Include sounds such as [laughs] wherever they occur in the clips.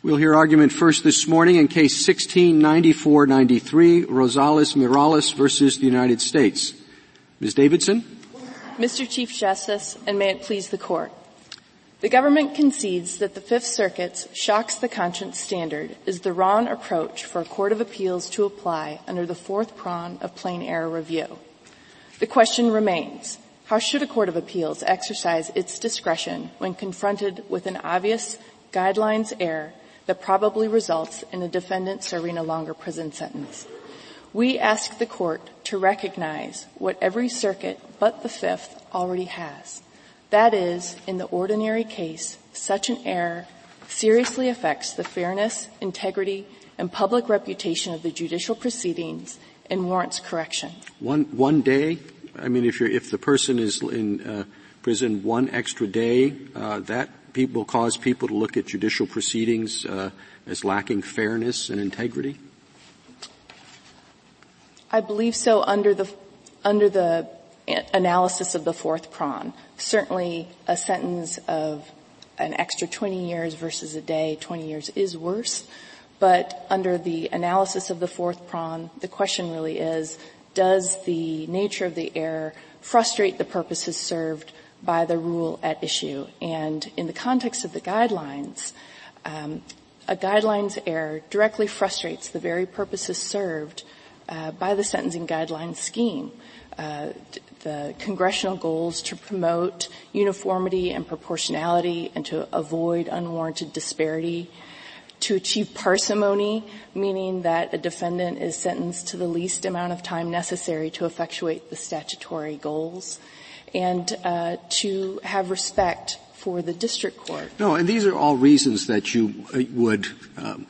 We'll hear argument first this morning in case 1694-93, Rosales Mireles versus the United States. Ms. Davidson? Mr. Chief Justice, and may it please the Court. The government concedes that the Fifth Circuit's shocks the conscience standard is the wrong approach for a court of appeals to apply under the fourth prong of plain error review. The question remains, how should a court of appeals exercise its discretion when confronted with an obvious guidelines error that probably results in a defendant serving a longer prison sentence. We ask the court to recognize what every circuit but the fifth already has. That is, in the ordinary case, such an error seriously affects the fairness, integrity, and public reputation of the judicial proceedings and warrants correction. One, one day? I mean, if, you're if the person is in uh, prison one extra day, uh, that will cause people to look at judicial proceedings uh, as lacking fairness and integrity? I believe so under the under the analysis of the fourth prong. Certainly, a sentence of an extra 20 years versus a day, 20 years is worse. But under the analysis of the fourth prong, the question really is, does the nature of the error frustrate the purposes served by the rule at issue. And in the context of the guidelines, um, a guidelines error directly frustrates the very purposes served uh, by the sentencing guidelines scheme. Uh, the congressional goals to promote uniformity and proportionality and to avoid unwarranted disparity, to achieve parsimony, meaning that a defendant is sentenced to the least amount of time necessary to effectuate the statutory goals, and uh, to have respect for the district court. No, and these are all reasons that you uh, would um,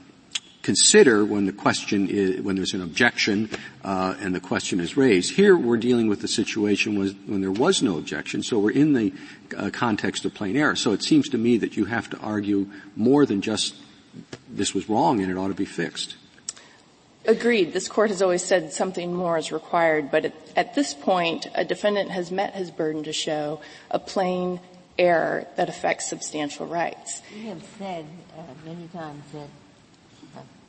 consider when the question is when there's an objection uh, and the question is raised. Here, we're dealing with the situation was, when there was no objection, so we're in the uh, context of plain error. So it seems to me that you have to argue more than just this was wrong and it ought to be fixed. Agreed. This court has always said something more is required, but at, this point, a defendant has met his burden to show a plain error that affects substantial rights. We have said uh, many times that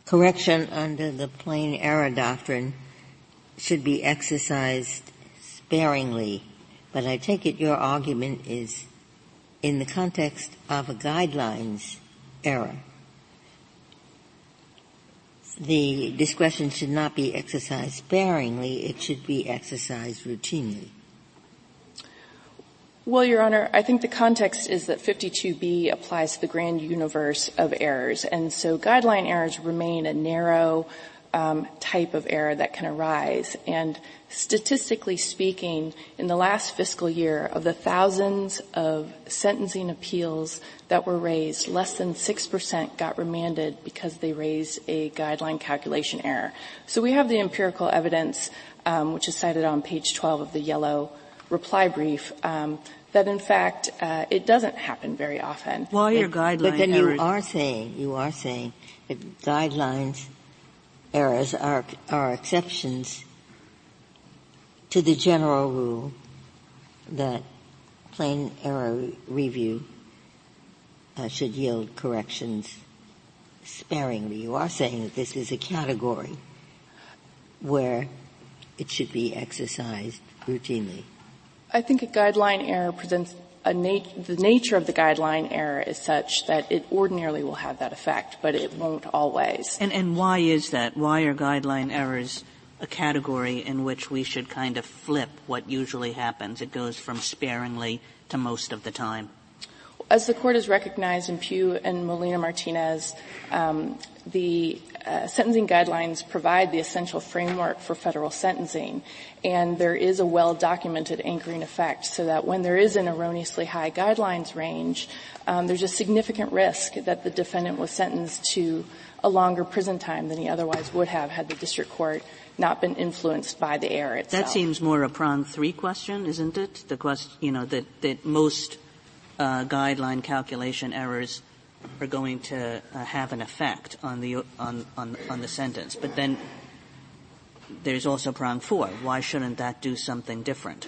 correction under the plain error doctrine should be exercised sparingly, but I take it your argument is in the context of a guidelines error the discretion should not be exercised sparingly, it should be exercised routinely. Well, Your Honor, I think the context is that 52B applies to the grand universe of errors, and so guideline errors remain a narrow um, type of error that can arise. And statistically speaking, in the last fiscal year, of the thousands of sentencing appeals that were raised, less than 6% got remanded because they raised a guideline calculation error. So we have the empirical evidence, um, which is cited on page 12 of the yellow reply brief, um, that in fact uh, it doesn't happen very often. Why are guidelines? But then errors? you are saying you are saying that guidelines errors are, are exceptions to the general rule that plain error review uh, should yield corrections sparingly. You are saying that this is a category where it should be exercised routinely. I think a guideline error presents nat- the nature of the guideline error is such that it ordinarily will have that effect, but it won't always. And, and why is that? Why are guideline errors a category in which we should kind of flip what usually happens? It goes from sparingly to most of the time. As the court has recognized in Peugh and Molina Martinez, um, the uh, sentencing guidelines provide the essential framework for federal sentencing, and there is a well-documented anchoring effect so that when there is an erroneously high guidelines range, um, there's a significant risk that the defendant was sentenced to a longer prison time than he otherwise would have had the district court not been influenced by the error itself. That seems more a prong three question, isn't it? The question, you know, that, that most uh, guideline calculation errors are going to uh, have an effect on the on, on on the sentence. But then there's also prong four. Why shouldn't that do something different?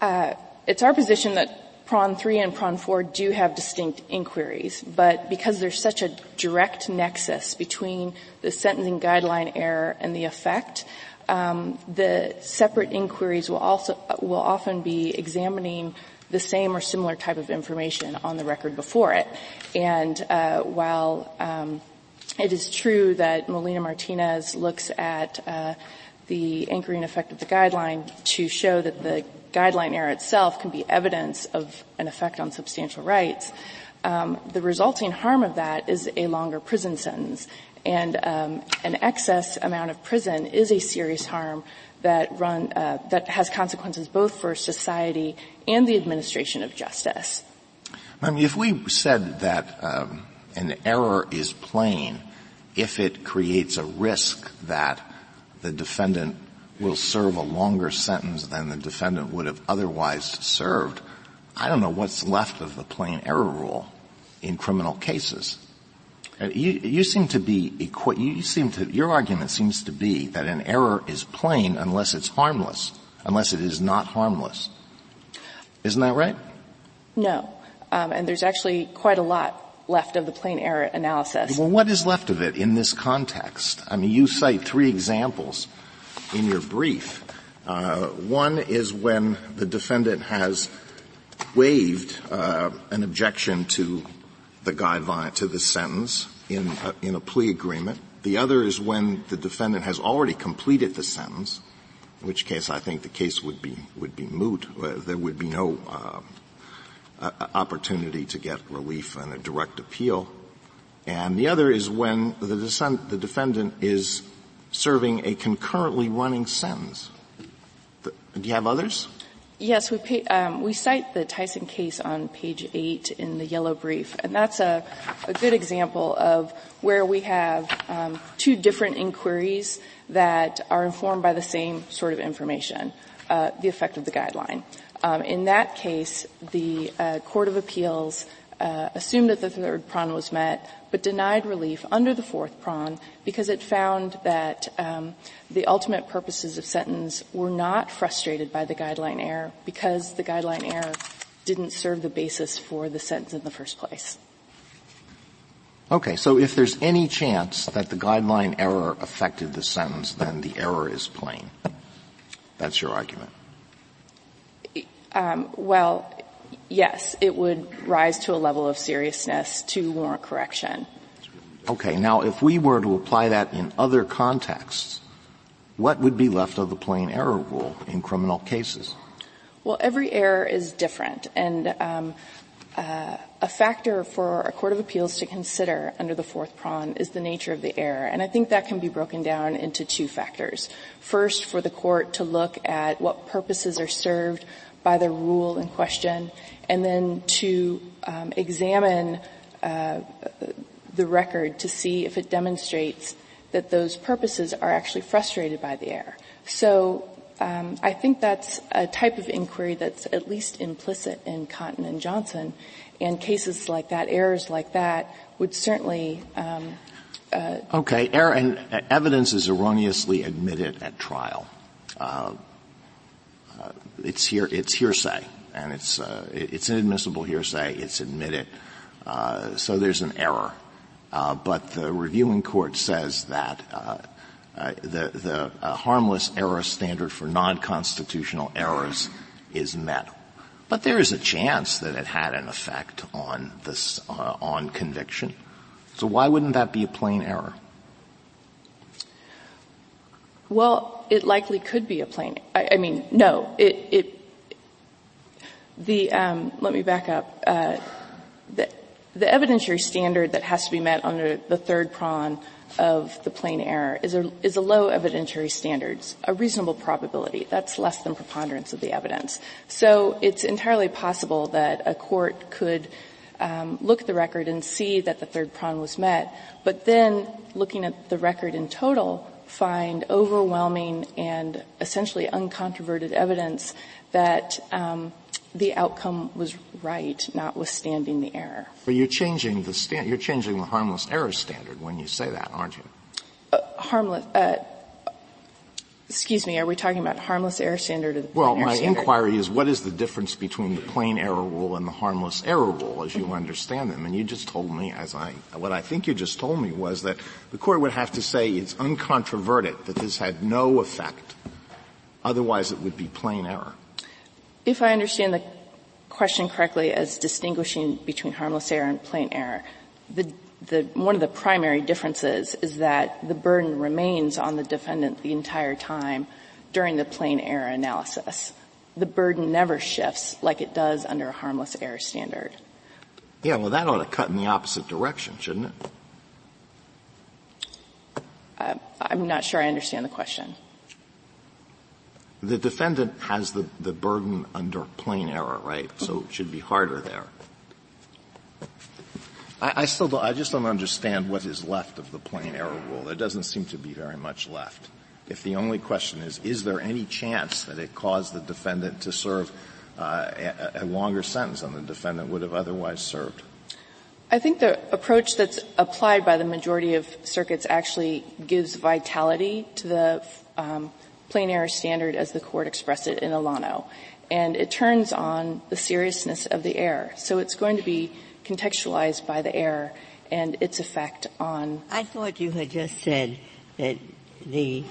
Uh, it's our position that prong three and prong four do have distinct inquiries, but because there's such a direct nexus between the sentencing guideline error and the effect, um, the separate inquiries will also will often be examining the same or similar type of information on the record before it. And uh, while um, it is true that Molina Martinez looks at uh, the anchoring effect of the guideline to show that the guideline error itself can be evidence of an effect on substantial rights, um, the resulting harm of that is a longer prison sentence. And um, an excess amount of prison is a serious harm that run uh, that has consequences both for society and the administration of justice. I mean, if we said that um, an error is plain if it creates a risk that the defendant will serve a longer sentence than the defendant would have otherwise served, I don't know what's left of the plain error rule in criminal cases. You, you, seem to be, you seem to, your argument seems to be that an error is plain unless it's harmless, unless it is not harmless. Isn't that right? No. Um, and there's actually quite a lot left of the plain error analysis. Well, what is left of it in this context? I mean, you cite three examples in your brief. Uh, one is when the defendant has waived uh, an objection to the guideline to the sentence in a, in a plea agreement. The other is when the defendant has already completed the sentence, in which case I think the case would be would be moot. Uh, there would be no uh, opportunity to get relief and a direct appeal. And the other is when the, the defendant is serving a concurrently running sentence. Do you have others? Yes, we, pay, um, we cite the Tyson case on page eight in the yellow brief, and that's a, a good example of where we have um, two different inquiries that are informed by the same sort of information, uh, the effect of the guideline. Um, in that case, the uh, Court of Appeals assumed that the third prong was met, but denied relief under the fourth prong because it found that um, the ultimate purposes of sentence were not frustrated by the guideline error because the guideline error didn't serve the basis for the sentence in the first place. Okay, so if there's any chance that the guideline error affected the sentence, then the error is plain. That's your argument. Um, well, yes, it would rise to a level of seriousness to warrant correction. Okay, now if we were to apply that in other contexts, what would be left of the plain error rule in criminal cases? Well, every error is different, and um, uh, a factor for a court of appeals to consider under the fourth prong is the nature of the error, and I think that can be broken down into two factors. First, for the court to look at what purposes are served by the rule in question, and then to um, examine uh, the record to see if it demonstrates that those purposes are actually frustrated by the error. So um, I think that's a type of inquiry that's at least implicit in Cotton and Johnson, and cases like that, errors like that, would certainly. Um, uh, okay, error and evidence is erroneously admitted at trial. Uh, it's here, it's hearsay, and it's uh, it's inadmissible hearsay. It's admitted, uh, so there's an error. Uh, but the reviewing court says that uh, uh, the the uh, harmless error standard for non-constitutional errors is met. But there is a chance that it had an effect on this on conviction. So why wouldn't that be a plain error? Well, it likely could be a plain. I, I mean, no, it, it the um, let me back up. Uh, the, the evidentiary standard that has to be met under the third prong of the plain error is a, is a low evidentiary standards, a reasonable probability. That's less than preponderance of the evidence. So it's entirely possible that a court could um, look at the record and see that the third prong was met, but then looking at the record in total, find overwhelming and essentially uncontroverted evidence that um, the outcome was right, notwithstanding the error. But you're changing the stand, you're changing the harmless error standard when you say that, aren't you? Uh, harmless. Excuse me, are we talking about harmless error standard or the Well, plain error my standard? inquiry is what is the difference between the plain error rule and the harmless error rule as you understand them? And you just told me, as I, what I think you just told me was that the court would have to say it's uncontroverted that this had no effect. Otherwise it would be plain error. If I understand the question correctly as distinguishing between harmless error and plain error, the, the, one of the primary differences is that the burden remains on the defendant the entire time during the plain error analysis. The burden never shifts like it does under a harmless error standard. Yeah, well that ought to cut in the opposite direction, shouldn't it? Uh, I'm not sure I understand the question. The defendant has the, the burden under plain error, right? So it should be harder there. I, I still don't, I just don't understand what is left of the plain error rule. There doesn't seem to be very much left. If the only question is, is there any chance that it caused the defendant to serve uh, a, a longer sentence than the defendant would have otherwise served? I think the approach that's applied by the majority of circuits actually gives vitality to the um, plain error standard as the court expressed it in Olano. And it turns on the seriousness of the error. So it's going to be contextualized by the error and its effect on. I thought you had just said that the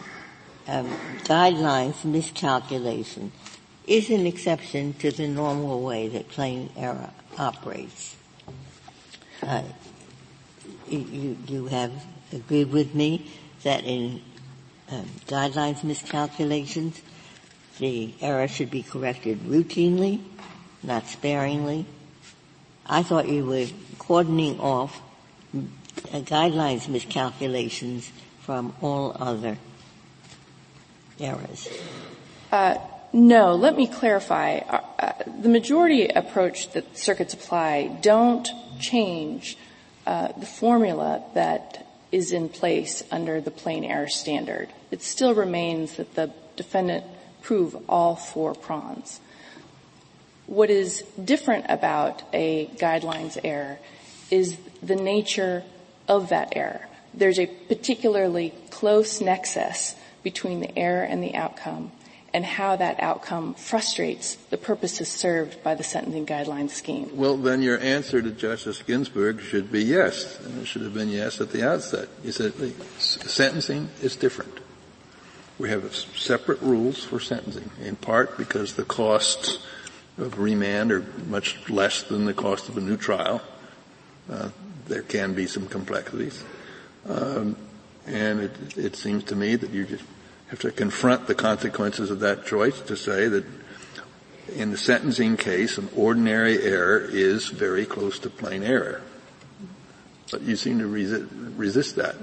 um, guidelines miscalculation is an exception to the normal way that plain error operates. Uh, you, you have agreed with me that in um, guidelines miscalculations, the error should be corrected routinely, not sparingly. I thought you were cordoning off guidelines miscalculations from all other errors. Uh, no, let me clarify. Uh, uh, the majority approach that circuits apply don't change uh, the formula that is in place under the plain error standard. It still remains that the defendant prove all four prongs. What is different about a guidelines error is the nature of that error. There's a particularly close nexus between the error and the outcome and how that outcome frustrates the purposes served by the sentencing guidelines scheme. Well, then your answer to Justice Ginsburg should be yes, and it should have been yes at the outset. You said sentencing is different. We have separate rules for sentencing, in part because the costs of remand are much less than the cost of a new trial. Uh, there can be some complexities. Um, and it, it seems to me that you just have to confront the consequences of that choice to say that in the sentencing case, an ordinary error is very close to plain error. But you seem to resist, resist that.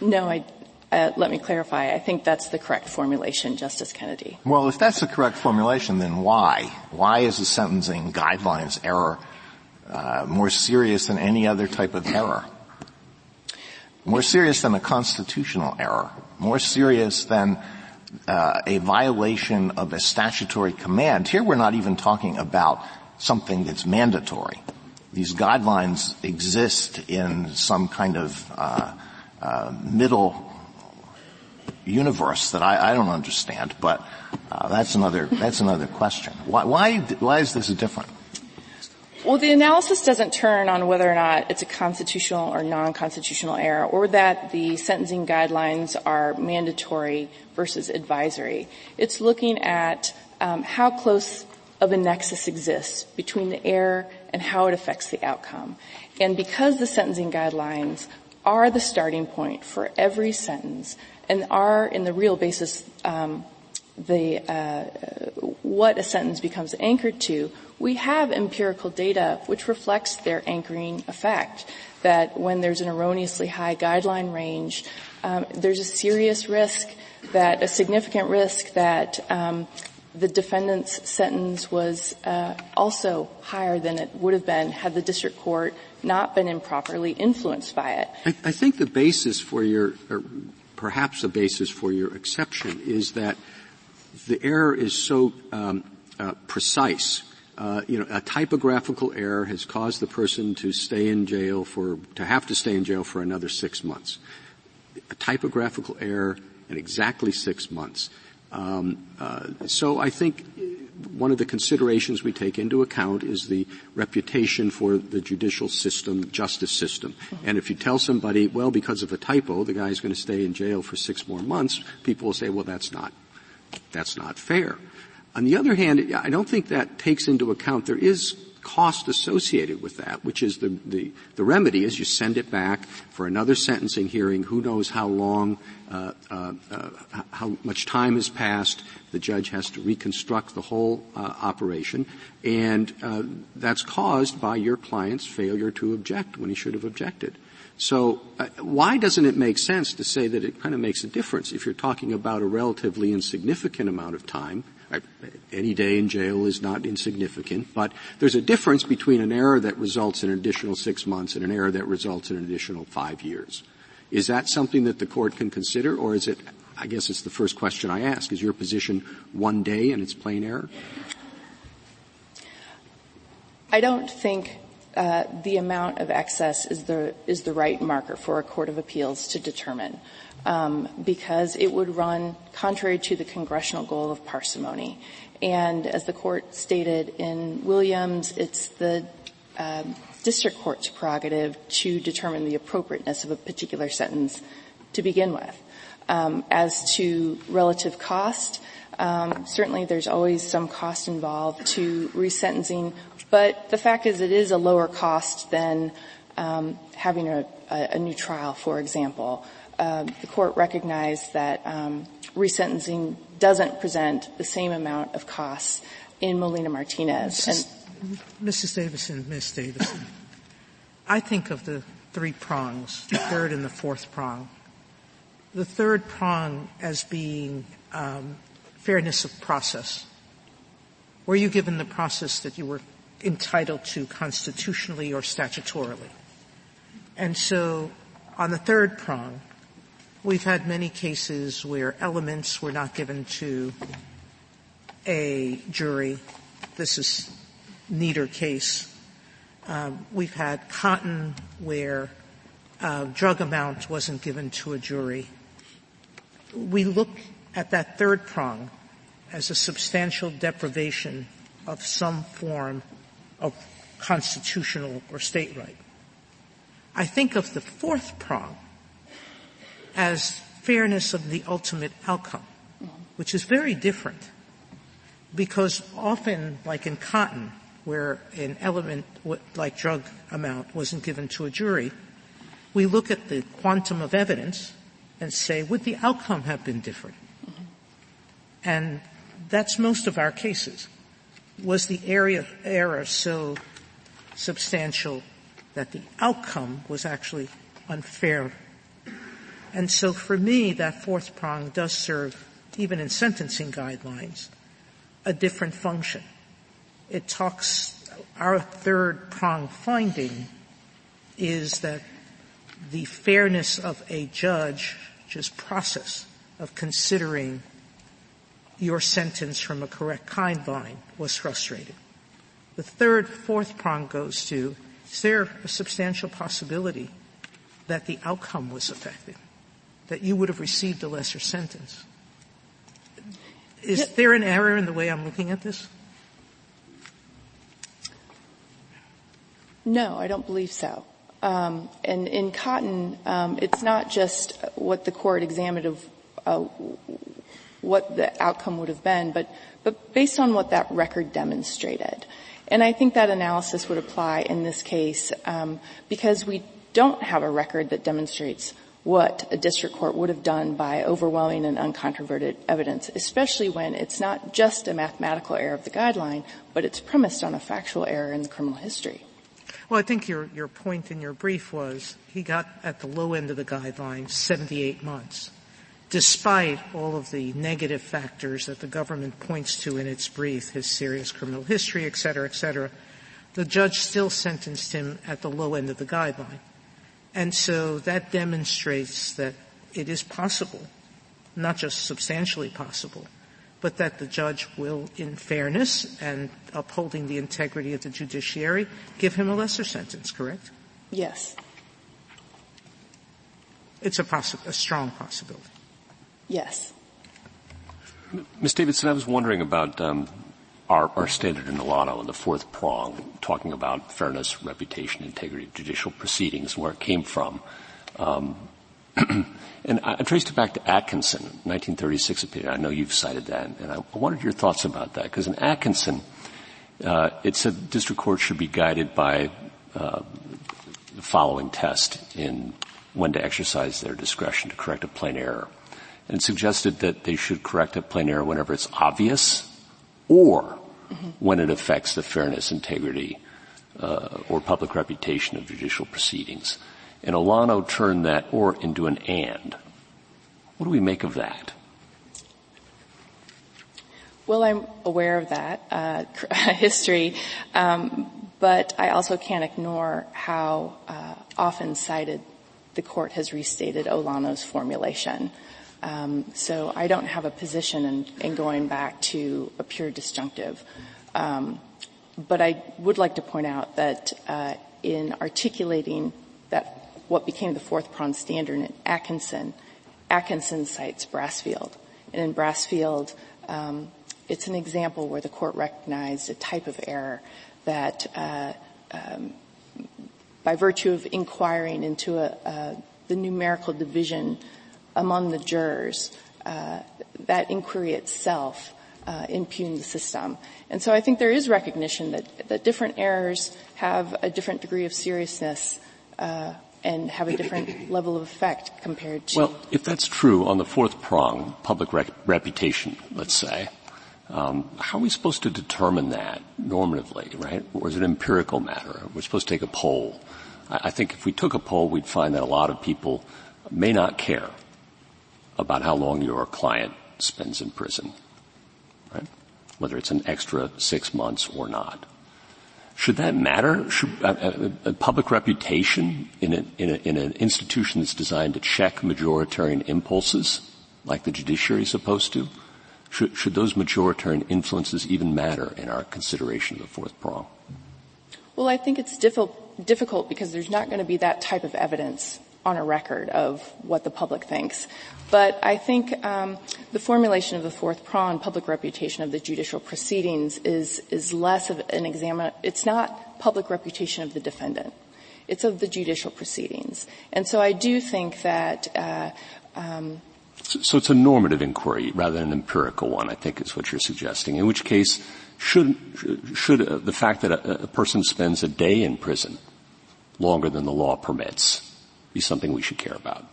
No, I, let me clarify. I think that's the correct formulation, Justice Kennedy. Well, if that's the correct formulation, then why? Why is the sentencing guidelines error uh, more serious than any other type of error? More serious than a constitutional error? More serious than uh, a violation of a statutory command? Here, we're not even talking about something that's mandatory. These guidelines exist in some kind of uh, uh middle universe that I, I don't understand, but uh, that's another that's another question. Why, why why is this different? Well, the analysis doesn't turn on whether or not it's a constitutional or non-constitutional error, or that the sentencing guidelines are mandatory versus advisory. It's looking at um, how close of a nexus exists between the error and how it affects the outcome. And because the sentencing guidelines are the starting point for every sentence, and are in the real basis um, the uh, what a sentence becomes anchored to, we have empirical data which reflects their anchoring effect. That when there's an erroneously high guideline range, um, there's a serious risk that a significant risk that um, the defendant's sentence was uh, also higher than it would have been had the district court not been improperly influenced by it. I, I think the basis for your perhaps a basis for your exception is that the error is so um, uh, precise. Uh, you know, a typographical error has caused the person to stay in jail for to have to stay in jail for another six months. A typographical error in exactly six months. Um, uh, so I think one of the considerations we take into account is the reputation for the judicial system, justice system. And if you tell somebody, well, because of a typo, the guy's going to stay in jail for six more months, people will say, well, that's not, that's not fair. On the other hand, I don't think that takes into account there is cost associated with that, which is the, the, the remedy is you send it back for another sentencing hearing. Who knows how long, uh, uh, uh, how much time has passed. The judge has to reconstruct the whole uh, operation, and uh, that's caused by your client's failure to object when he should have objected. So uh, why doesn't it make sense to say that it kind of makes a difference if you're talking about a relatively insignificant amount of time any day in jail is not insignificant, but there's a difference between an error that results in an additional six months and an error that results in an additional five years. Is that something that the court can consider, or is it, I guess it's the first question I ask, is your position one day and it's plain error? I don't think uh, the amount of excess is the is the right marker for a court of appeals to determine because it would run contrary to the congressional goal of parsimony. And as the court stated in Williams, it's the um, district court's prerogative to determine the appropriateness of a particular sentence to begin with. Um, as to relative cost, um, certainly there's always some cost involved to resentencing, but the fact is it is a lower cost than um, having a, a, new trial, for example uh, the court recognized that um, resentencing doesn't present the same amount of costs in Molina Martinez. Mrs. And Mrs. Davidson, Ms. Davidson, I think of the three prongs, the third and the fourth prong. The third prong as being um, fairness of process. Were you given the process that you were entitled to constitutionally or statutorily? And so, on the third prong, We've had many cases where elements were not given to a jury. This is Neder case. Um, we've had Cotton where uh, drug amount wasn't given to a jury. We look at that third prong as a substantial deprivation of some form of constitutional or state right. I think of the fourth prong as fairness of the ultimate outcome, which is very different. Because often, like in Cotton, where an element like drug amount wasn't given to a jury, we look at the quantum of evidence and say, would the outcome have been different? And that's most of our cases. Was the area error so substantial that the outcome was actually unfair and so for me, that fourth prong does serve, even in sentencing guidelines, a different function. It talks, our third prong finding is that the fairness of a judge's process of considering your sentence from a correct guideline was frustrated. The third, fourth prong goes to, is there a substantial possibility that the outcome was affected? That you would have received a lesser sentence. Is there an error in the way I'm looking at this? No, I don't believe so. Um, and in Cotton, um, it's not just what the court examined of uh, what the outcome would have been, but but based on what that record demonstrated. And I think that analysis would apply in this case um, because we don't have a record that demonstrates what a district court would have done by overwhelming and uncontroverted evidence, especially when it's not just a mathematical error of the guideline, but it's premised on a factual error in the criminal history. Well, I think your, your point in your brief was he got at the low end of the guideline 78 months, despite all of the negative factors that the government points to in its brief, his serious criminal history, et cetera, et cetera. The judge still sentenced him at the low end of the guideline. And so that demonstrates that it is possible, not just substantially possible, but that the judge will, in fairness and upholding the integrity of the judiciary, give him a lesser sentence, correct? Yes. It's a, possi- a strong possibility. Yes. Ms. Davidson, I was wondering about um, our, our, standard in Olano in the fourth prong, talking about fairness, reputation, integrity, judicial proceedings, where it came from. Um, [clears throat] and I, I traced it back to Atkinson, 1936 opinion. I know you've cited that, and I, I wanted your thoughts about that, because in Atkinson, uh, it said district courts should be guided by uh, the following test in when to exercise their discretion to correct a plain error. And suggested that they should correct a plain error whenever it's obvious or when it affects the fairness, integrity, uh, or public reputation of judicial proceedings. And Olano turned that or into an and. What do we make of that? Well, I'm aware of that uh, [laughs] history, um, but I also can't ignore how uh, often cited the court has restated Olano's formulation. Um, so I don't have a position in, in, going back to a pure disjunctive. Um, but I would like to point out that uh, in articulating that what became the fourth prong standard in Atkinson, Atkinson cites Brasfield. And in Brasfield, um, it's an example where the court recognized a type of error that, uh, um, by virtue of inquiring into a, a, the numerical division among the jurors, uh, that inquiry itself uh, impugned the system. And so I think there is recognition that, that different errors have a different degree of seriousness uh, and have a different level of effect compared to. Well, if that's true on the fourth prong, public rec- reputation, let's say, um, how are we supposed to determine that normatively, right? Or is it an empirical matter? We're supposed to take a poll. I, I think if we took a poll, we'd find that a lot of people may not care about how long your client spends in prison, right? Whether it's an extra six months or not. Should that matter? Should uh, uh, public reputation in, a, in, a, in an institution that's designed to check majoritarian impulses, like the judiciary is supposed to, should, should those majoritarian influences even matter in our consideration of the fourth prong? Well, I think it's difficult, difficult because there's not going to be that type of evidence on a record of what the public thinks. But I think um, the formulation of the fourth prong, public reputation of the judicial proceedings, is is less of an examine. It's not public reputation of the defendant. It's of the judicial proceedings. And so I do think that uh, um, so, so it's a normative inquiry rather than an empirical one, I think is what you're suggesting. In which case, should, should uh, the fact that a, a person spends a day in prison longer than the law permits be something we should care about?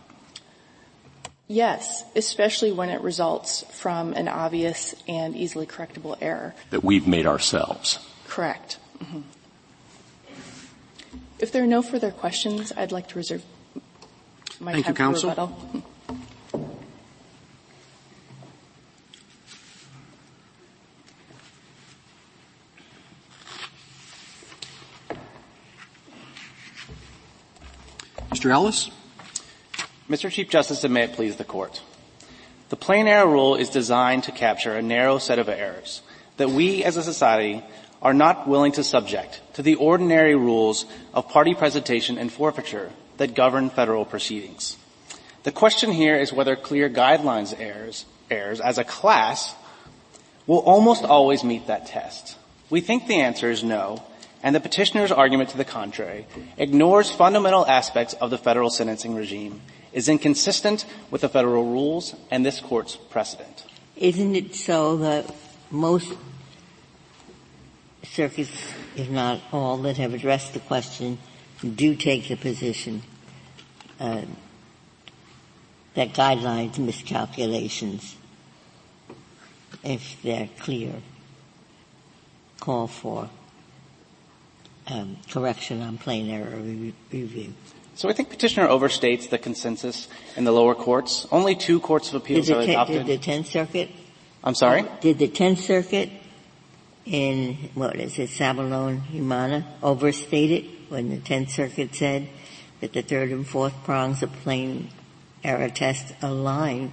Yes, especially when it results from an obvious and easily correctable error. That we've made ourselves. Correct. Mm-hmm. If there are no further questions, I'd like to reserve my Thank time you, counsel. for rebuttal. [laughs] Mr. Ellis? Mr. Chief Justice, and may it please the Court. The plain error rule is designed to capture a narrow set of errors that we as a society are not willing to subject to the ordinary rules of party presentation and forfeiture that govern federal proceedings. The question here is whether clear guidelines errors, errors as a class will almost always meet that test. We think the answer is no, and the petitioner's argument to the contrary ignores fundamental aspects of the federal sentencing regime, is inconsistent with the federal rules and this court's precedent. Isn't it so that most circuits, if not all, that have addressed the question do take the position uh, that guidelines miscalculations, if they're clear, call for um, correction on plain error review. So I think petitioner overstates the consensus in the lower courts. Only two courts of appeals have adopted. Did the Tenth Circuit? I'm sorry. Did the Tenth Circuit in what is it, Sabillon Umana, overstate it when the Tenth Circuit said that the third and fourth prongs of plain error test align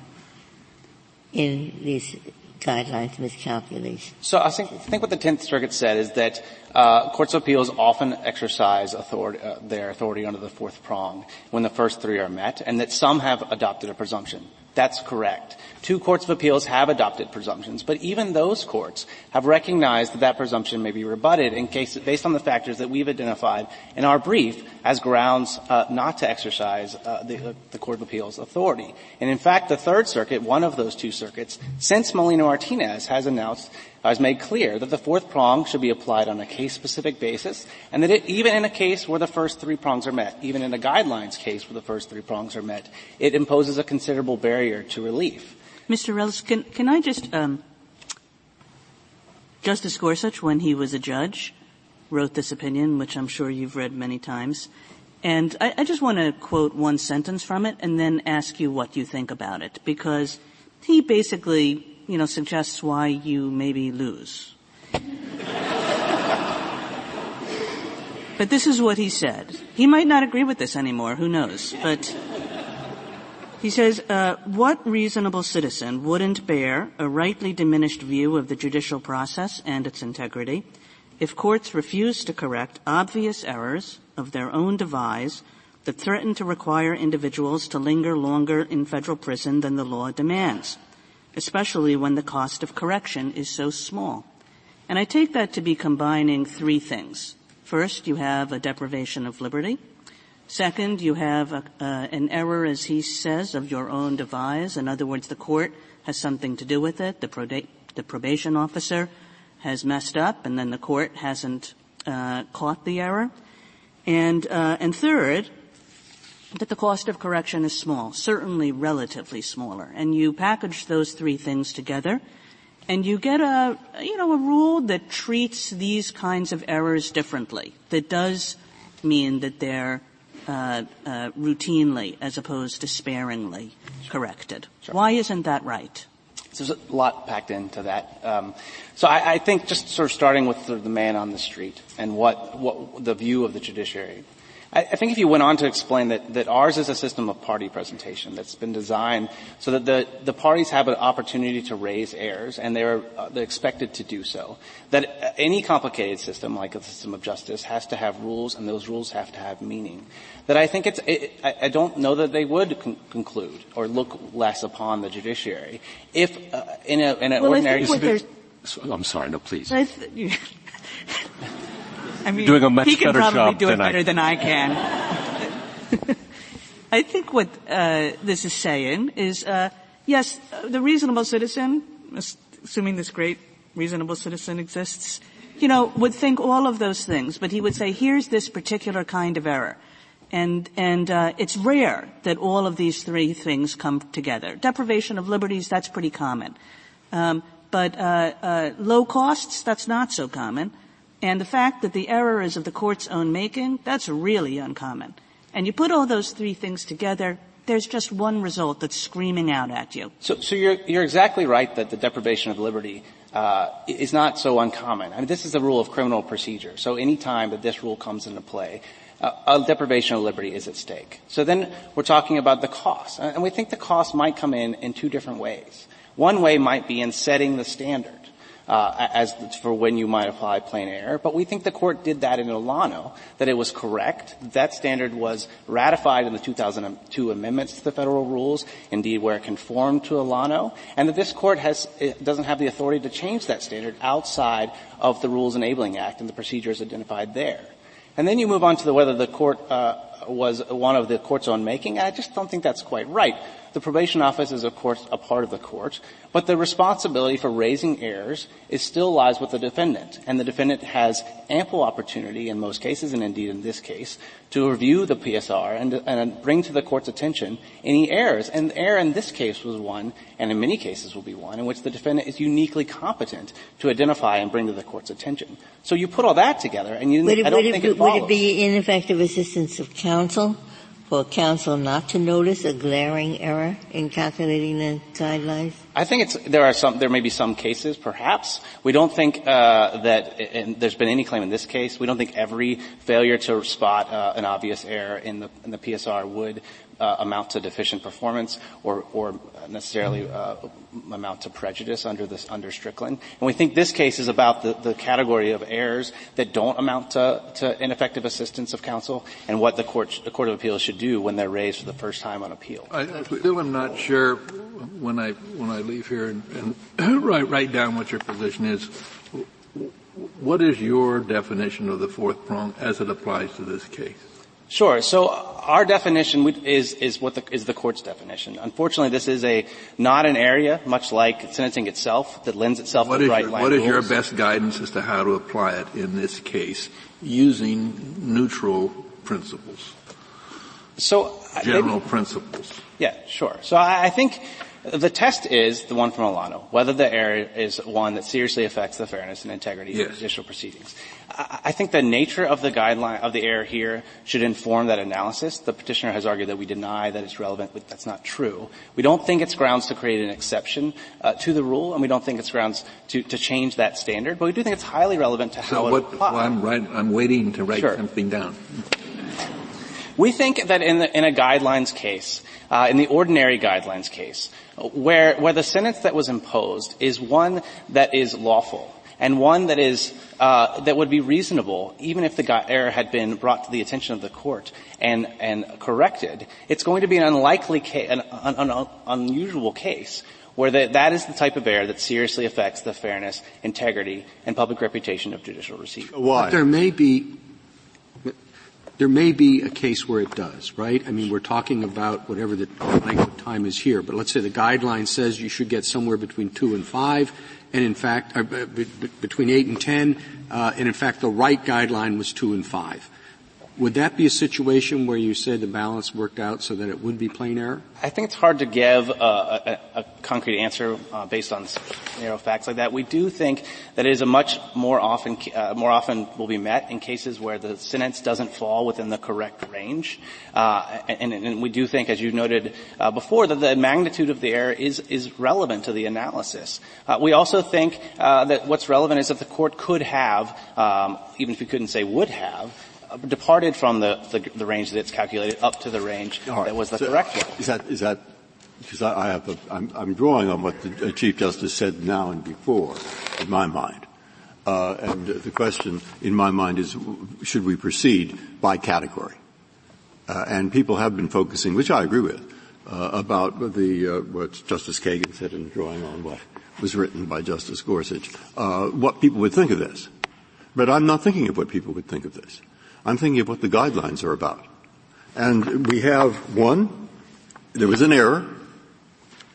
in these guidelines miscalculation. So I think, I think what the Tenth Circuit said is that uh, courts of appeals often exercise authority, uh, their authority under the fourth prong when the first three are met, and that some have adopted a presumption That's correct. Two courts of appeals have adopted presumptions, but even those courts have recognized that that presumption may be rebutted in case, based on the factors that we've identified in our brief as grounds uh, not to exercise uh, the, the, Court of Appeals authority. And in fact, the Third Circuit, one of those two circuits, since Molina Martinez, has announced has made clear that the fourth prong should be applied on a case-specific basis, and that it, even in a case where the first three prongs are met, even in a guidelines case where the first three prongs are met, it imposes a considerable barrier to relief. Mr. Ellis, can, can I just, um, Justice Gorsuch, when he was a judge, wrote this opinion, which I'm sure you've read many times, and I, I just want to quote one sentence from it and then ask you what you think about it, because he basically you know, suggests why you maybe lose. but this is what he said. He might not agree with this anymore, who knows, but he says, uh, what reasonable citizen wouldn't bear a rightly diminished view of the judicial process and its integrity if courts refuse to correct obvious errors of their own devise that threaten to require individuals to linger longer in federal prison than the law demands? Especially when the cost of correction is so small. And I take that to be combining three things. First, you have a deprivation of liberty. Second, you have a, uh, an error, as he says, of your own devise. In other words, the court has something to do with it. The, the probation officer has messed up, and then the court hasn't uh, caught the error. And uh, and third, that the cost of correction is small, certainly relatively smaller. And you package those three things together and you get a, you know, a rule that treats these kinds of errors differently, that does mean that they're uh, uh, routinely as opposed to sparingly corrected. Sure. Why isn't that right? So there's a lot packed into that. Um, so I, I, think just sort of starting with the, the man on the street and what, what the view of the judiciary. I, I think if you went on to explain that, that ours is a system of party presentation that's been designed so that the, the parties have an opportunity to raise errors and they're, uh, they're expected to do so. That any complicated system like a system of justice has to have rules and those rules have to have meaning. That I think it's, it, I, I, don't know that they would con- conclude or look less upon the judiciary if uh, in, a, in an well, ordinary. I'm sorry, no, please. [laughs] [laughs] I mean, doing a much he can better probably job do it than better I. than I can. [laughs] I think what uh, this is saying is, uh, yes, the reasonable citizen, assuming this great reasonable citizen exists, you know, would think all of those things, but he would say, here's this particular kind of error. And, and uh, it's rare that all of these three things come together. Deprivation of liberties, that's pretty common. Um, but uh, uh, low costs, that's not so common. And the fact that the error is of the court's own making, that's really uncommon. And you put all those three things together, there's just one result that's screaming out at you. So, so you're, you're exactly right that the deprivation of liberty uh, is not so uncommon. I mean, this is a rule of criminal procedure. So any time that this rule comes into play, uh, a deprivation of liberty is at stake. So then we're talking about the cost, and we think the cost might come in in two different ways. One way might be in setting the standard uh, as for when you might apply plain error. But we think the court did that in Olano, that it was correct. That standard was ratified in the 2002 amendments to the federal rules, indeed where it conformed to Olano, and that this court has doesn't have the authority to change that standard outside of the Rules Enabling Act and the procedures identified there. And then you move on to the, whether the court uh, was one of the court's own making. I just don't think that's quite right. The probation office is, of course, a part of the court, but the responsibility for raising errors is still lies with the defendant, and the defendant has ample opportunity in most cases, and indeed in this case, to review the PSR and, and bring to the court's attention any errors. And the error in this case was one, and in many cases will be one, in which the defendant is uniquely competent to identify and bring to the court's attention. So you put all that together, and you, it, I don't think it, it follows. Would it be ineffective assistance of counsel for counsel not to notice a glaring error in calculating the guidelines? I think it's, there are some, there may be some cases, perhaps. We don't think uh, that, and there's been any claim in this case. We don't think every failure to spot uh, an obvious error in the, in the PSR would amount to deficient performance or, or necessarily uh, amount to prejudice under this under Strickland. And we think this case is about the, the category of errors that don't amount to, to ineffective assistance of counsel and what the court, the court of appeals should do when they're raised for the first time on appeal. I still am not sure when I when I leave here and, and [coughs] write write down what your position is, what is your definition of the fourth prong as it applies to this case? Sure. So our definition is, is what the, is the court's definition. Unfortunately, this is a, not an area, much like sentencing itself, that lends itself what to bright your, line What is rules. your best guidance as to how to apply it in this case using neutral principles? So, General maybe, principles. Yeah, sure. So I, I think the test is the one from Olano, whether the error is one that seriously affects the fairness and integrity yes. of judicial proceedings. I, I think the nature of the guideline, of the error here should inform that analysis. The petitioner has argued that we deny that it's relevant, but that's not true. We don't think it's grounds to create an exception uh, to the rule, and we don't think it's grounds to, to change that standard, but we do think it's highly relevant to so how what, it applies. Well, I'm, right, I'm waiting to write sure. something down. We think that in, the, in a guidelines case, uh, in the ordinary guidelines case, where, where the sentence that was imposed is one that is lawful and one that is uh, that would be reasonable, even if the error had been brought to the attention of the court and and corrected. It's going to be an unlikely case, an, an, an unusual case where the, that is the type of error that seriously affects the fairness, integrity, and public reputation of judicial receipt. Why? But there may be there may be a case where it does, right? I mean, we're talking about whatever the length of time is here, but let's say the guideline says you should get somewhere between two and five, and in fact, uh, b- b- between eight and ten, uh, and in fact the right guideline was two and five. Would that be a situation where you say the balance worked out so that it would be plain error? I think it's hard to give a, a, a concrete answer uh, based on narrow facts like that. We do think that it is a much more often, uh, more often will be met in cases where the sentence doesn't fall within the correct range. Uh, and, and, we do think, as you noted uh, before, that the magnitude of the error is is relevant to the analysis. Uh, we also think uh, that what's relevant is that the court could have, um, even if we couldn't say would have, departed from the, the, the, range that it's calculated up to the range right. that was the so correct one. Is that, is that, because I, I have a, I'm, I'm drawing on what the Chief Justice said now and before, in my mind. Uh, and the question in my mind is, should we proceed by category? Uh, and people have been focusing, which I agree with, uh, about the, uh, what Justice Kagan said in drawing on what was written by Justice Gorsuch, uh, what people would think of this. But I'm not thinking of what people would think of this. I'm thinking of what the guidelines are about. And we have one, there was an error.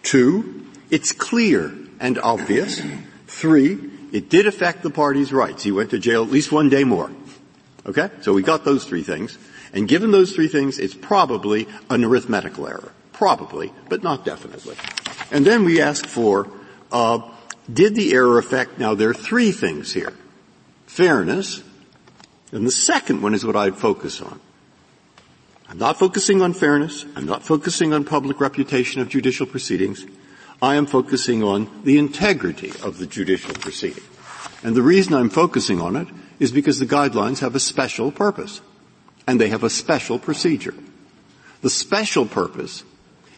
Two, it's clear and obvious. Three, it did affect the party's rights. He went to jail at least one day more. Okay? So we got those three things. And given those three things, it's probably an arithmetical error. Probably, but not definitely. And then we ask for, uh, did the error affect, now there are three things here. Fairness, and the second one is what I'd focus on. I'm not focusing on fairness. I'm not focusing on public reputation of judicial proceedings. I am focusing on the integrity of the judicial proceeding. And the reason I'm focusing on it is because the guidelines have a special purpose. And they have a special procedure. The special purpose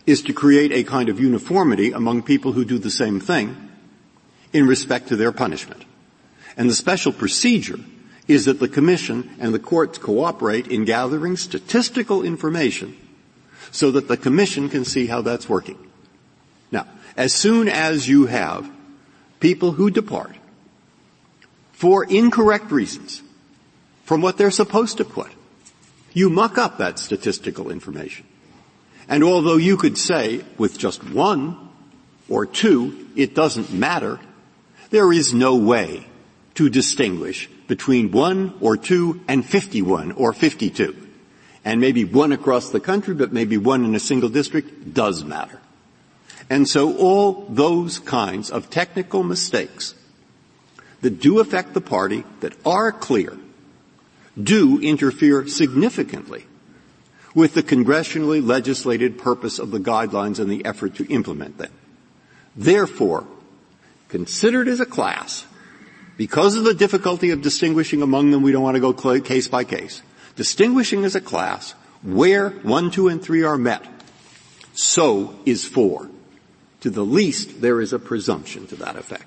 is to create a kind of uniformity among people who do the same thing in respect to their punishment. And the special procedure is that the Commission and the courts cooperate in gathering statistical information so that the Commission can see how that's working. Now, as soon as you have people who depart for incorrect reasons from what they're supposed to put, you muck up that statistical information. And although you could say with just one or two, it doesn't matter, there is no way to distinguish between one or two and 51 or 52. And maybe one across the country, but maybe one in a single district does matter. And so all those kinds of technical mistakes that do affect the party, that are clear, do interfere significantly with the congressionally legislated purpose of the guidelines and the effort to implement them. Therefore, considered as a class, because of the difficulty of distinguishing among them, we don't want to go case by case. Distinguishing as a class, where one, two, and three are met, so is four. To the least, there is a presumption to that effect.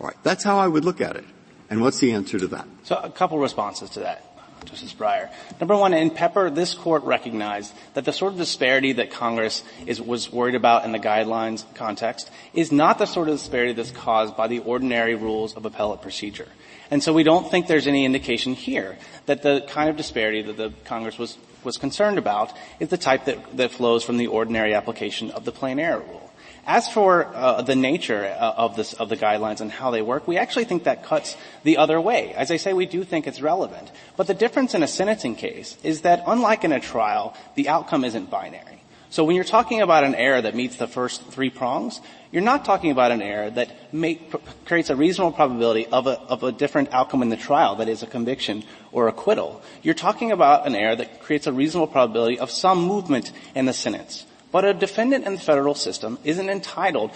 All right, that's how I would look at it. And what's the answer to that? So a couple responses to that. Justice Breyer. Number one, in Pepper, this court recognized that the sort of disparity that Congress is, was worried about in the guidelines context is not the sort of disparity that's caused by the ordinary rules of appellate procedure. And so we don't think there's any indication here that the kind of disparity that the Congress was, was concerned about is the type that, that flows from the ordinary application of the plain error rule. As for uh, the nature uh, of, this, of the guidelines and how they work, we actually think that cuts the other way. As I say, we do think it's relevant. But the difference in a sentencing case is that unlike in a trial, the outcome isn't binary. So when you're talking about an error that meets the first three prongs, you're not talking about an error that make, creates a reasonable probability of a, of a different outcome in the trial, that is a conviction or acquittal. You're talking about an error that creates a reasonable probability of some movement in the sentence. But a defendant in the federal system isn't entitled,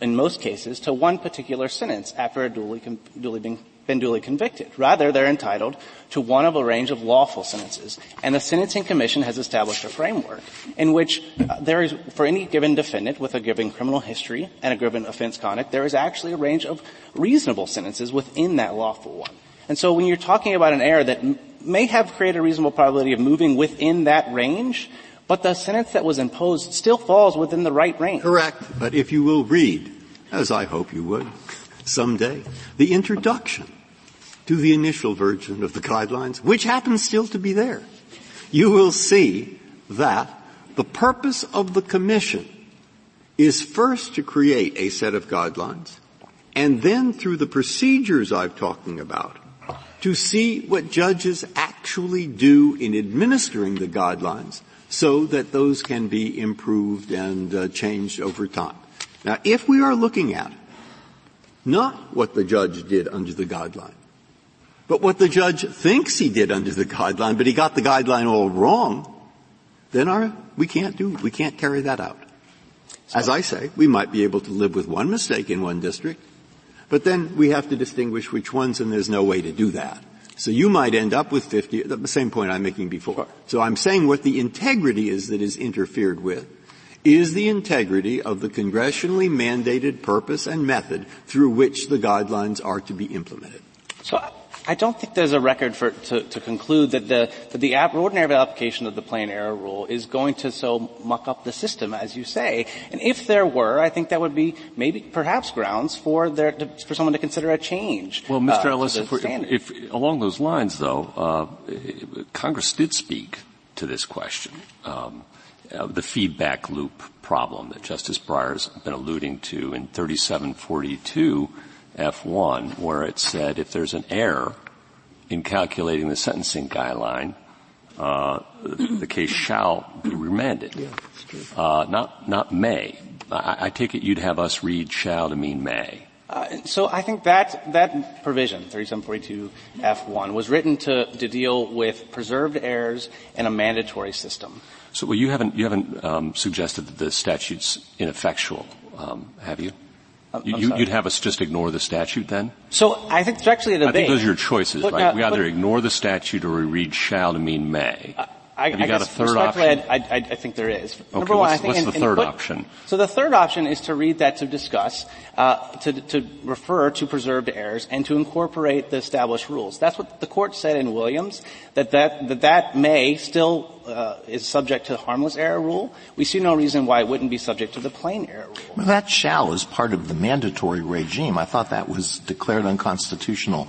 in most cases, to one particular sentence after a duly, duly been, been duly convicted. Rather, they're entitled to one of a range of lawful sentences. And the Sentencing Commission has established a framework in which uh, there is, for any given defendant with a given criminal history and a given offense conduct, there is actually a range of reasonable sentences within that lawful one. And so when you're talking about an error that m- may have created a reasonable probability of moving within that range, but the sentence that was imposed still falls within the right range. Correct. But if you will read, as I hope you would, someday, the introduction to the initial version of the guidelines, which happens still to be there, you will see that the purpose of the commission is first to create a set of guidelines, and then through the procedures I'm talking about, to see what judges actually do in administering the guidelines so that those can be improved and uh, changed over time. Now, if we are looking at not what the judge did under the guideline, but what the judge thinks he did under the guideline, but he got the guideline all wrong, then our, we can't do, we can't carry that out. As I say, we might be able to live with one mistake in one district, but then we have to distinguish which ones and there's no way to do that. So you might end up with 50, the same point I'm making before. So I'm saying what the integrity is that is interfered with is the integrity of the congressionally mandated purpose and method through which the guidelines are to be implemented. So I don't think there's a record for, to, to conclude that the, that the ordinary application of the plain error rule is going to so muck up the system, as you say. And if there were, I think that would be maybe perhaps grounds for there to, for someone to consider a change. Well, Mr. Uh, Ellis, if, if, along those lines, though, uh, Congress did speak to this question. Um, uh, the feedback loop problem that Justice Breyer's been alluding to in 3742 F1 where it said if there's an error in calculating the sentencing guideline, uh, the case shall be remanded. Yeah, uh, not, not may. I, I, take it you'd have us read shall to mean may. Uh, so I think that that provision, 3742 F1, was written to, to deal with preserved errors in a mandatory system. So well, you haven't you haven't um, suggested that the statute's ineffectual, um, have you? You, would have us just ignore the statute then? So I think it's actually a debate. I think those are your choices, right? we either ignore the statute or we read shall to mean may. Uh, I, have you I got a third option? I, I, I, think there is. Okay, Number one, I think what's in, the third put, option? So the third option is to read that to discuss, uh, to, to refer to preserved errors and to incorporate the established rules. That's what the court said in Williams, that that, that, that may still uh, is subject to the harmless error rule. We see no reason why it wouldn't be subject to the plain error rule. Well, that shall is part of the mandatory regime. I thought that was declared unconstitutional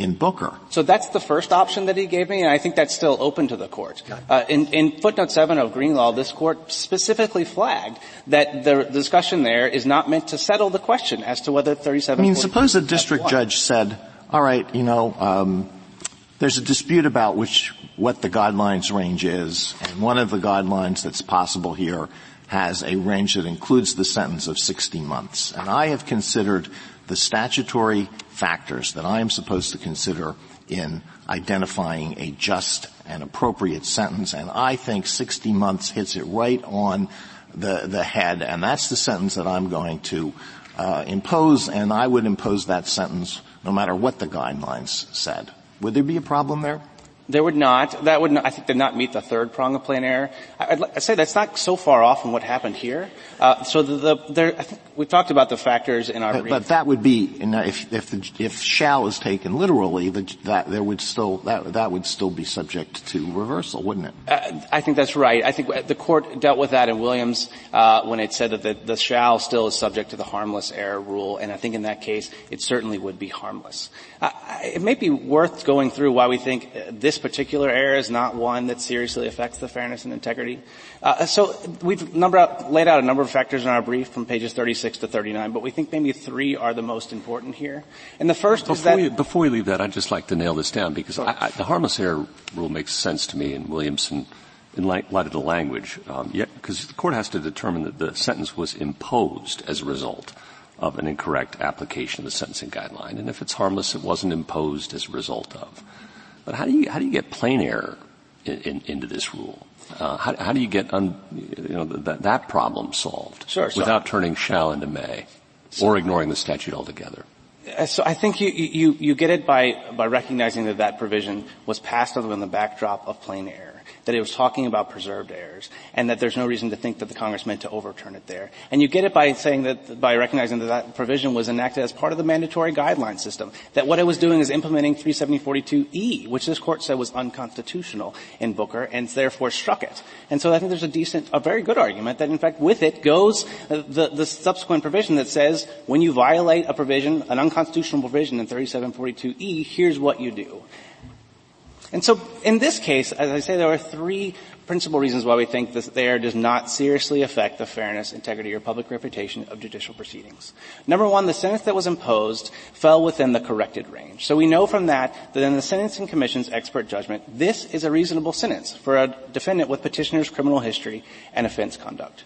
in Booker. So that's the first option that he gave me, and I think that's still open to the court. Uh, in, in, footnote seven of Greenlaw, this court specifically flagged that the discussion there is not meant to settle the question as to whether 37. I mean, suppose a district judge said, "All right, you know, um, there's a dispute about which what the guidelines range is, and one of the guidelines that's possible here." has a range that includes the sentence of 60 months. And I have considered the statutory factors that I am supposed to consider in identifying a just and appropriate sentence, and I think 60 months hits it right on the, the head, and that's the sentence that I'm going to uh, impose, and I would impose that sentence no matter what the guidelines said. Would there be a problem there? There would not. That would not, I think, did not meet the third prong of plain error. I, would I'd say that's not so far off from what happened here. Uh, so the, the there, I think we talked about the factors in our but, brief. But that would be, if, if, the, if shall is taken literally, the, that there would still, that, that would still be subject to reversal, wouldn't it? Uh, I think that's right. I think the court dealt with that in Williams, uh, when it said that the, the shall still is subject to the harmless error rule, and I think in that case, it certainly would be harmless. Uh, it may be worth going through why we think this particular error is not one that seriously affects the fairness and integrity. Uh, so we've out, laid out a number of factors in our brief from pages 36 to 39, but we think maybe three are the most important here. And the first before is that you, before we leave that, I'd just like to nail this down because I, I, the harmless error rule makes sense to me in Williamson in light, light of the language, um, because the court has to determine that the sentence was imposed as a result of an incorrect application of the sentencing guideline, and if it's harmless, it wasn't imposed as a result of. But how do you how do you get plain error in, in, into this rule? Uh, how, how, do you get un, you know that that problem solved sure, without turning shall into may, so, or ignoring the statute altogether? Uh, so I think you, you, you get it by, by recognizing that that provision was passed on the backdrop of plain error that it was talking about preserved errors, and that there's no reason to think that the Congress meant to overturn it there. And you get it by saying that, by recognizing that that provision was enacted as part of the mandatory guideline system, that what it was doing is implementing 37042E, which this court said was unconstitutional in Booker, and therefore struck it. And so I think there's a decent, a very good argument that in fact with it goes the, the subsequent provision that says when you violate a provision, an unconstitutional provision in 3742E, here's what you do. And so in this case, as I say, there are three principal reasons why we think this there does not seriously affect the fairness, integrity, or public reputation of judicial proceedings. Number one, the sentence that was imposed fell within the corrected range. So we know from that that in the Sentencing Commission's expert judgment, this is a reasonable sentence for a defendant with petitioner's criminal history and offense conduct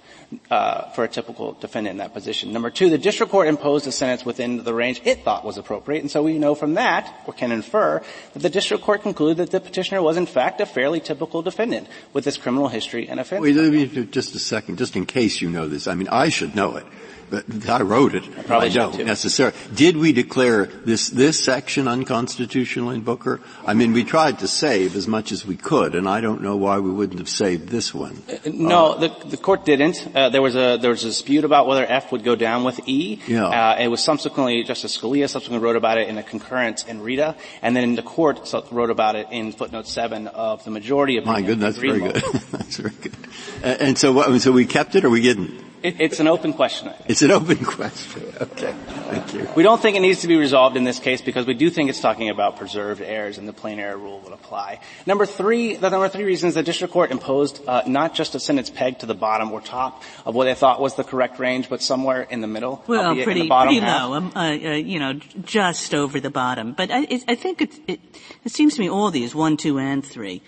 for a typical defendant in that position. Number two, the district court imposed a sentence within the range it thought was appropriate, and so we know from that, or can infer, that the district court concluded that the petitioner was in fact a fairly typical defendant with his criminal history and offense. Wait, let me just a second, just in case you know this. I mean, I should know it. But I wrote it. I probably I don't necessarily. Did we declare this, this section unconstitutional in Booker? I mean, we tried to save as much as we could, and I don't know why we wouldn't have saved this one. Uh, no, uh, the, the court didn't. Uh, there was a there was a dispute about whether F would go down with E. Yeah. Uh, it was subsequently Justice Scalia subsequently wrote about it in a concurrence in Rita, and then the court wrote about it in footnote seven of the majority of. My goodness, [laughs] that's very good. that's very good. and so, what, so we kept it, or we didn't? It, it's an open question. It's an open question. Okay. Thank you. We don't think it needs to be resolved in this case because we do think it's talking about preserved errors and the plain error rule would apply. Number three, the number three reason is the district court imposed uh, not just a sentence pegged to the bottom or top of what they thought was the correct range, but somewhere in the middle. Well, pretty, pretty low, um, uh, uh, you know, just over the bottom. But I, it, I think it, it, it seems to me all these, one, two, and three,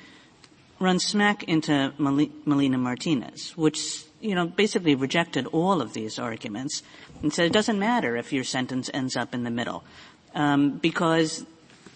run smack into Molina Martinez, which you know, basically rejected all of these arguments and said it doesn't matter if your sentence ends up in the middle, um, because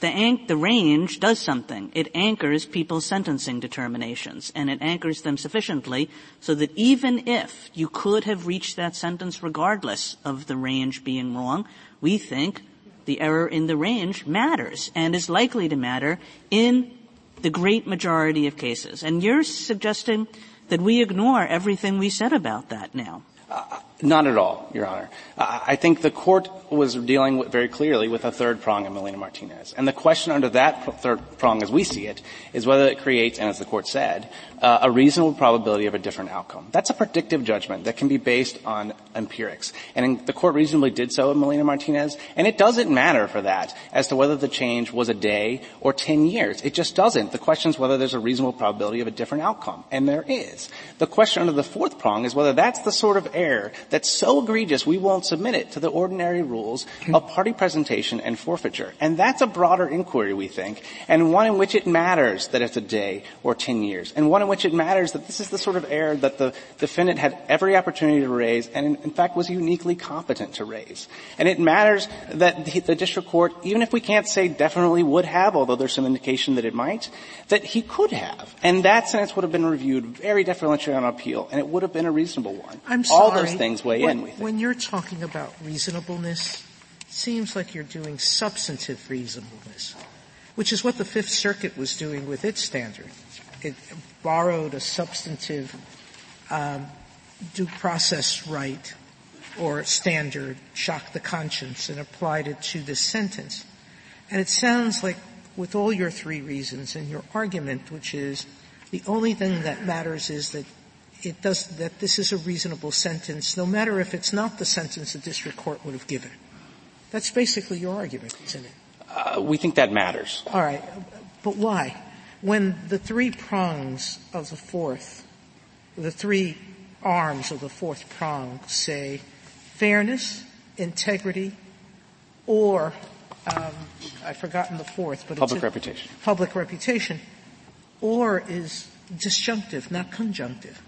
the, anch- the range does something. It anchors people's sentencing determinations, and it anchors them sufficiently so that even if you could have reached that sentence regardless of the range being wrong, we think the error in the range matters and is likely to matter in the great majority of cases. And you're suggesting that we ignore everything we said about that now. Uh, Not at all, Your Honor. I think the court was dealing very clearly with a third prong of Molina Martinez. And the question under that third prong as we see it is whether it creates, and as the court said, uh, a reasonable probability of a different outcome. That's a predictive judgment that can be based on empirics. And the court reasonably did so in Molina Martinez. And it doesn't matter for that as to whether the change was a day or 10 years. It just doesn't. The question is whether there's a reasonable probability of a different outcome. And there is. The question under the fourth prong is whether that's the sort of error that's so egregious we won't submit it to the ordinary rules of party presentation and forfeiture. And that's a broader inquiry, we think, and one in which it matters that it's a day or 10 years, and one in which it matters that this is the sort of error that the defendant had every opportunity to raise and in, fact was uniquely competent to raise. And it matters that the, the district court, even if we can't say definitely would have, although there's some indication that it might, that he could have. And that sentence would have been reviewed very deferentially on appeal, and it would have been a reasonable one. I'm sorry. All those things weigh when, in. When you're talking about reasonableness, it seems like you're doing substantive reasonableness. which is what the Fifth Circuit was doing with its standard. It borrowed a substantive um, due process right or standard, shock the conscience, and applied it to this sentence. And it sounds like, with all your three reasons and your argument, which is the only thing that matters is that it does that this is a reasonable sentence, no matter if it's not the sentence the district court would have given. That's basically your argument, isn't it? Uh, we think that matters. All right, but why? When the three prongs of the fourth, the three arms of the fourth prong say fairness, integrity, or um, I've forgotten the fourth, but public it's reputation. Public reputation, or is disjunctive, not conjunctive.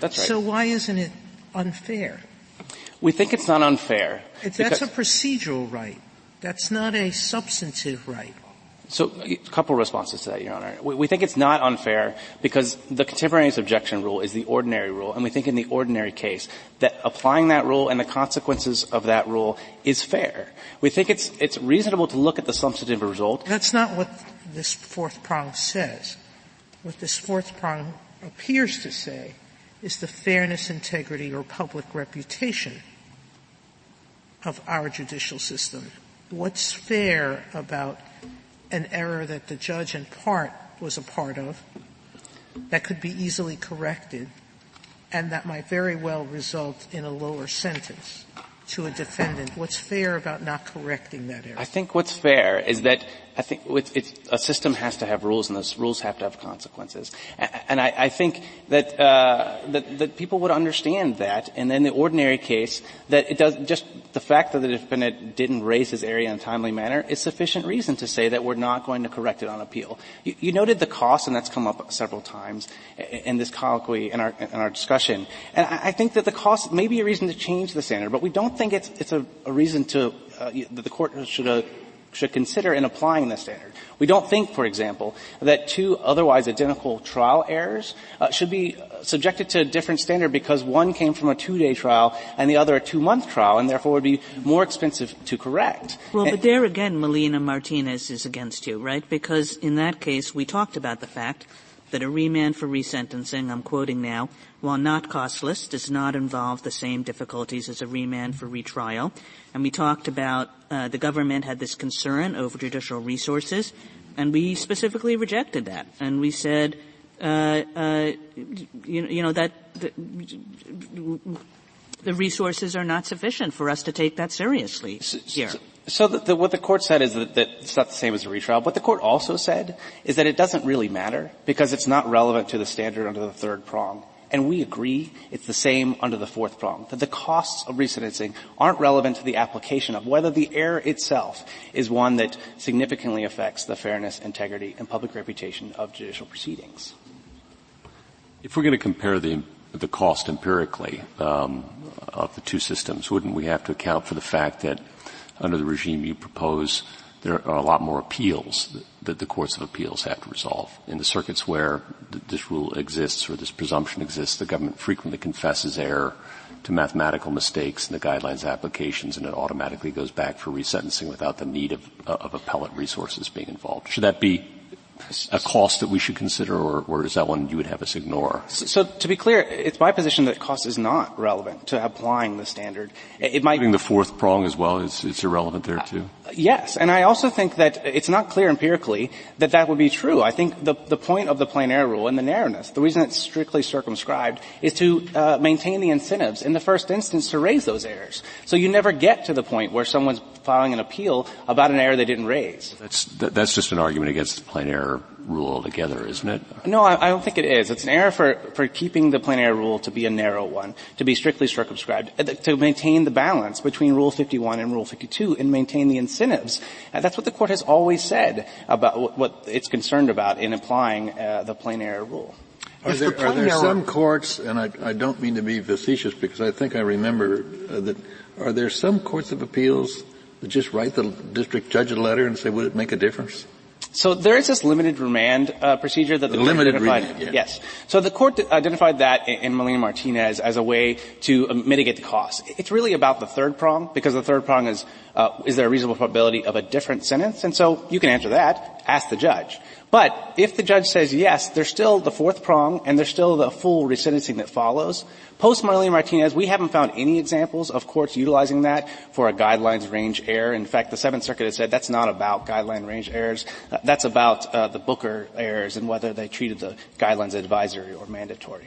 That's right. So why isn't it unfair? We think it's not unfair. It's, that's a procedural right. That's not a substantive right. So a couple of responses to that, Your Honor. We, we, think it's not unfair because the contemporaneous objection rule is the ordinary rule, and we think in the ordinary case that applying that rule and the consequences of that rule is fair. We think it's, it's reasonable to look at the substantive result. That's not what this fourth prong says. What this fourth prong appears to say is the fairness, integrity, or public reputation of our judicial system. What's fair about an error that the judge in part was a part of that could be easily corrected and that might very well result in a lower sentence to a defendant. What's fair about not correcting that error? I think what's fair is that I think a system has to have rules, and those rules have to have consequences. And I, I think that, uh, that, that people would understand that, and in the ordinary case, that it does just the fact that the defendant didn't raise his area in a timely manner is sufficient reason to say that we're not going to correct it on appeal. You, you noted the cost, and that's come up several times in this colloquy in our in our discussion. And I, I think that the cost may be a reason to change the standard, but we don't think it's it's a, a reason to uh, that the court should. Uh, should consider in applying the standard. We don't think, for example, that two otherwise identical trial errors uh, should be subjected to a different standard because one came from a two-day trial and the other a two-month trial, and therefore would be more expensive to correct. Well, and but there again, Molina Martinez is against you, right? Because in that case, we talked about the fact that a remand for resentencing, I'm quoting now, while not costless, does not involve the same difficulties as a remand for retrial. And we talked about uh, the government had this concern over judicial resources, and we specifically rejected that. And we said, uh, uh, you, you, know, that the, the, resources are not sufficient for us to take that seriously here. So, so the, the, what the court said is that, that, it's not the same as a retrial. What the court also said is that it doesn't really matter because it's not relevant to the standard under the third prong. And we agree it's the same under the fourth prong, that the costs of resentencing aren't relevant to the application of whether the error itself is one that significantly affects the fairness, integrity, and public reputation of judicial proceedings. If we're going to compare the, the cost empirically um, of the two systems, wouldn't we have to account for the fact that under the regime you propose, there are a lot more appeals that the courts of appeals have to resolve. In the circuits where this rule exists or this presumption exists, the government frequently confesses error to mathematical mistakes in the guidelines applications and it automatically goes back for resentencing without the need of, of appellate resources being involved. Should that be a cost that we should consider, or, or, is that one you would have us ignore? So, so, to be clear, it's my position that cost is not relevant to applying the standard. It, it might the fourth prong as well. It's, it's irrelevant there too. Uh, yes, and I also think that it's not clear empirically that that would be true. I think the the point of the plain error rule and the narrowness, the reason it's strictly circumscribed, is to uh, maintain the incentives in the first instance to raise those errors. So you never get to the point where someone's filing an appeal about an error they didn't raise. That's that, that's just an argument against the plain error rule altogether, isn't it? No, I, I, don't think it is. It's an error for, for keeping the plain error rule to be a narrow one, to be strictly circumscribed, uh, to maintain the balance between Rule 51 and Rule 52 and maintain the incentives. Uh, that's what the court has always said about what, what it's concerned about in applying uh, the plain error rule. Are there, are there some courts, and I, I, don't mean to be facetious because I think I remember uh, that, are there some courts of appeals that just write the district judge a letter and say, would it make a difference? So there is this limited remand uh, procedure that the, the limited identified. Remand, yeah. Yes. So the court identified that in, in Molina Martinez as a way to uh, mitigate the cost. It's really about the third prong because the third prong is uh, is there a reasonable probability of a different sentence? And so you can answer that. ask the judge. But if the judge says yes, there's still the fourth prong and there's still the full resentencing that follows. Post Molina Martinez, we haven't found any examples of courts utilizing that for a guidelines range error. In fact, the Seventh Circuit has said that's not about guideline range errors. That's about uh, the Booker errors and whether they treated the guidelines advisory or mandatory.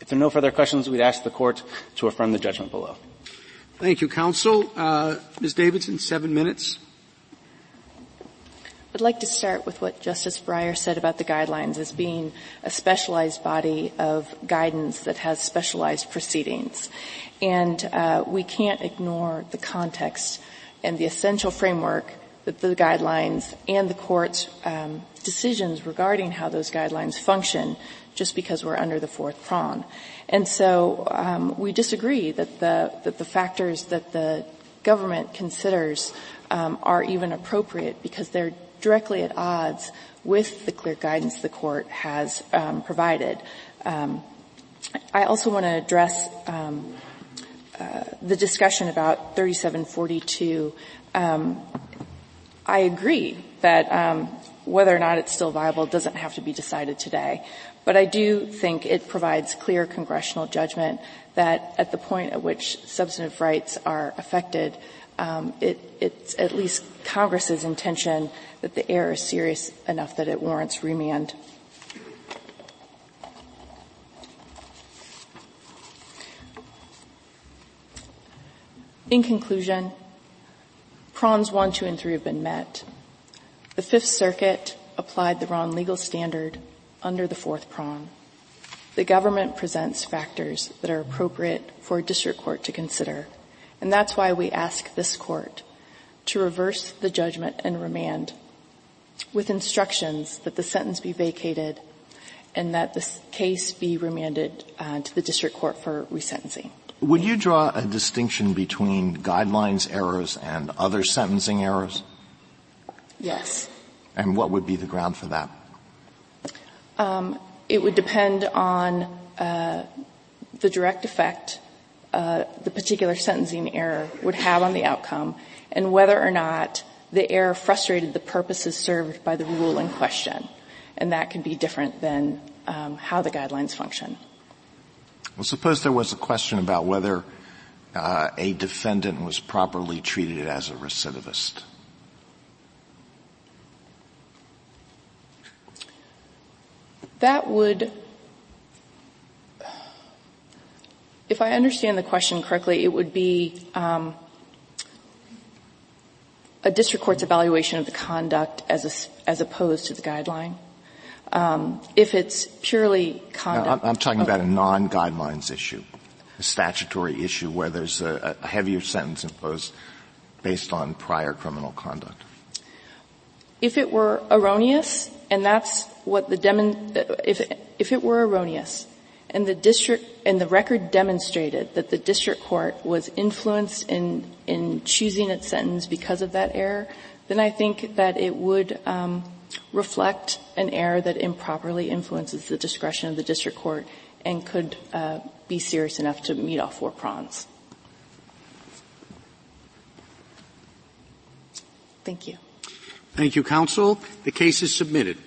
If there are no further questions, we'd ask the court to affirm the judgment below. Thank you, counsel. Uh, Ms. Davidson, seven minutes. I'd like to start with what Justice Breyer said about the guidelines as being a specialized body of guidance that has specialized proceedings. And uh, we can't ignore the context and the essential framework that the guidelines and the court's um, decisions regarding how those guidelines function just because we're under the fourth prong. And so um, we disagree that the that the factors that the government considers um, are even appropriate because they're directly at odds with the clear guidance the court has um, provided. Um, I also want to address um, uh, the discussion about 3742. Um, I agree that um, whether or not it's still viable doesn't have to be decided today. But I do think it provides clear congressional judgment that at the point at which substantive rights are affected, um, it, it's at least Congress's intention that the error is serious enough that it warrants remand. In conclusion, prongs one, two, and three have been met. The Fifth Circuit applied the wrong legal standard under the fourth prong. The government presents factors that are appropriate for a district court to consider. And that's why we ask this court to reverse the judgment and remand with instructions that the sentence be vacated and that the case be remanded uh, to the district court for resentencing. Would you draw a distinction between guidelines errors and other sentencing errors? Yes. And what would be the ground for that? Um, it would depend on uh, the direct effect the particular sentencing error would have on the outcome and whether or not the error frustrated the purposes served by the rule in question. And that can be different than um, how the guidelines function. Well, suppose there was a question about whether uh, a defendant was properly treated as a recidivist. That would if I understand the question correctly, it would be um, a district court's evaluation of the conduct as, a, as opposed to the guideline. Um, if it's purely conduct, no, I'm, talking about a non-guidelines issue, a statutory issue where there's a, a heavier sentence imposed based on prior criminal conduct. If it were erroneous, and that's what the demon, if if it were erroneous, and the district and the record demonstrated that the district court was influenced in in choosing its sentence because of that error, then I think that it would um, reflect an error that improperly influences the discretion of the district court and could uh, be serious enough to meet all four prongs. Thank you. Thank you, counsel. The case is submitted.